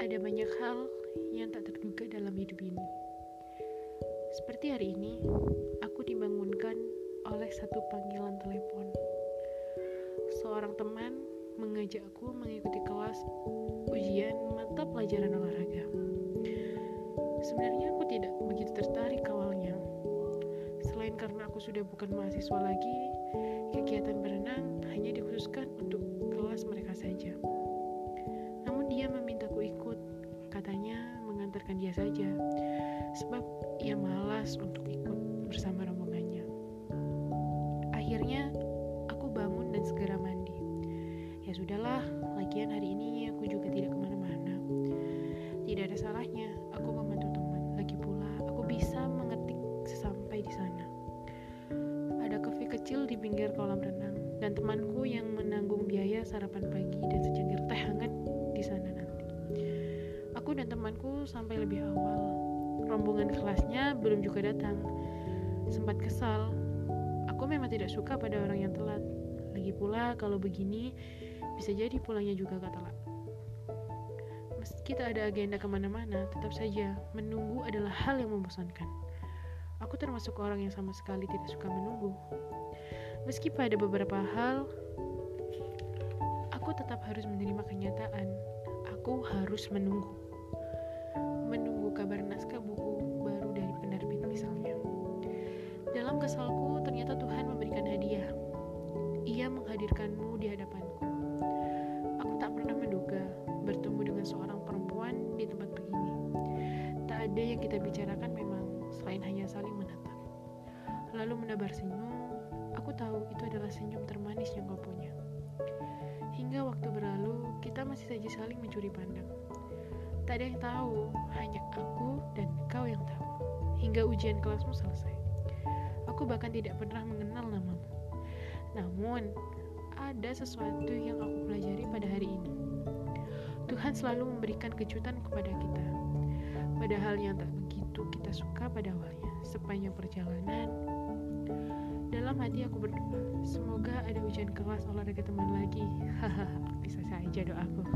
ada banyak hal yang tak terduga dalam hidup ini. Seperti hari ini, aku dibangunkan oleh satu panggilan telepon. Seorang teman mengajakku mengikuti kelas ujian mata pelajaran olahraga. Sebenarnya aku tidak begitu tertarik awalnya. Selain karena aku sudah bukan mahasiswa lagi, kegiatan berenang hanya dikhususkan untuk kelas mereka saja. Dia saja, sebab ia malas untuk ikut bersama rombongannya. Akhirnya aku bangun dan segera mandi. Ya sudahlah, lagian hari ini aku juga tidak ke mana-mana. Tidak ada salahnya aku membantu teman. Lagi pula aku bisa mengetik sesampai di sana. Ada kafe kecil di pinggir kolam renang dan temanku yang menanggung biaya sarapan pagi dan sampai lebih awal. Rombongan kelasnya belum juga datang. Sempat kesal. Aku memang tidak suka pada orang yang telat. Lagi pula kalau begini bisa jadi pulangnya juga gak telat. Meski tak ada agenda ke mana-mana, tetap saja menunggu adalah hal yang membosankan. Aku termasuk orang yang sama sekali tidak suka menunggu. Meski pada beberapa hal, aku tetap harus menerima kenyataan. Aku harus menunggu. Kesalku, ternyata Tuhan memberikan hadiah. Ia menghadirkanmu di hadapanku. Aku tak pernah menduga bertemu dengan seorang perempuan di tempat begini. Tak ada yang kita bicarakan memang selain hanya saling menatap. Lalu menebar senyum, aku tahu itu adalah senyum termanis yang kau punya. Hingga waktu berlalu, kita masih saja saling mencuri pandang. Tak ada yang tahu, hanya aku dan kau yang tahu. Hingga ujian kelasmu selesai. Aku bahkan tidak pernah mengenal namamu. Namun, ada sesuatu yang aku pelajari pada hari ini. Tuhan selalu memberikan kejutan kepada kita. Pada hal yang tak begitu kita suka pada awalnya. Sepanjang perjalanan, dalam hati aku berdoa, semoga ada ujian kelas olahraga teman lagi. Hahaha, bisa saja doaku.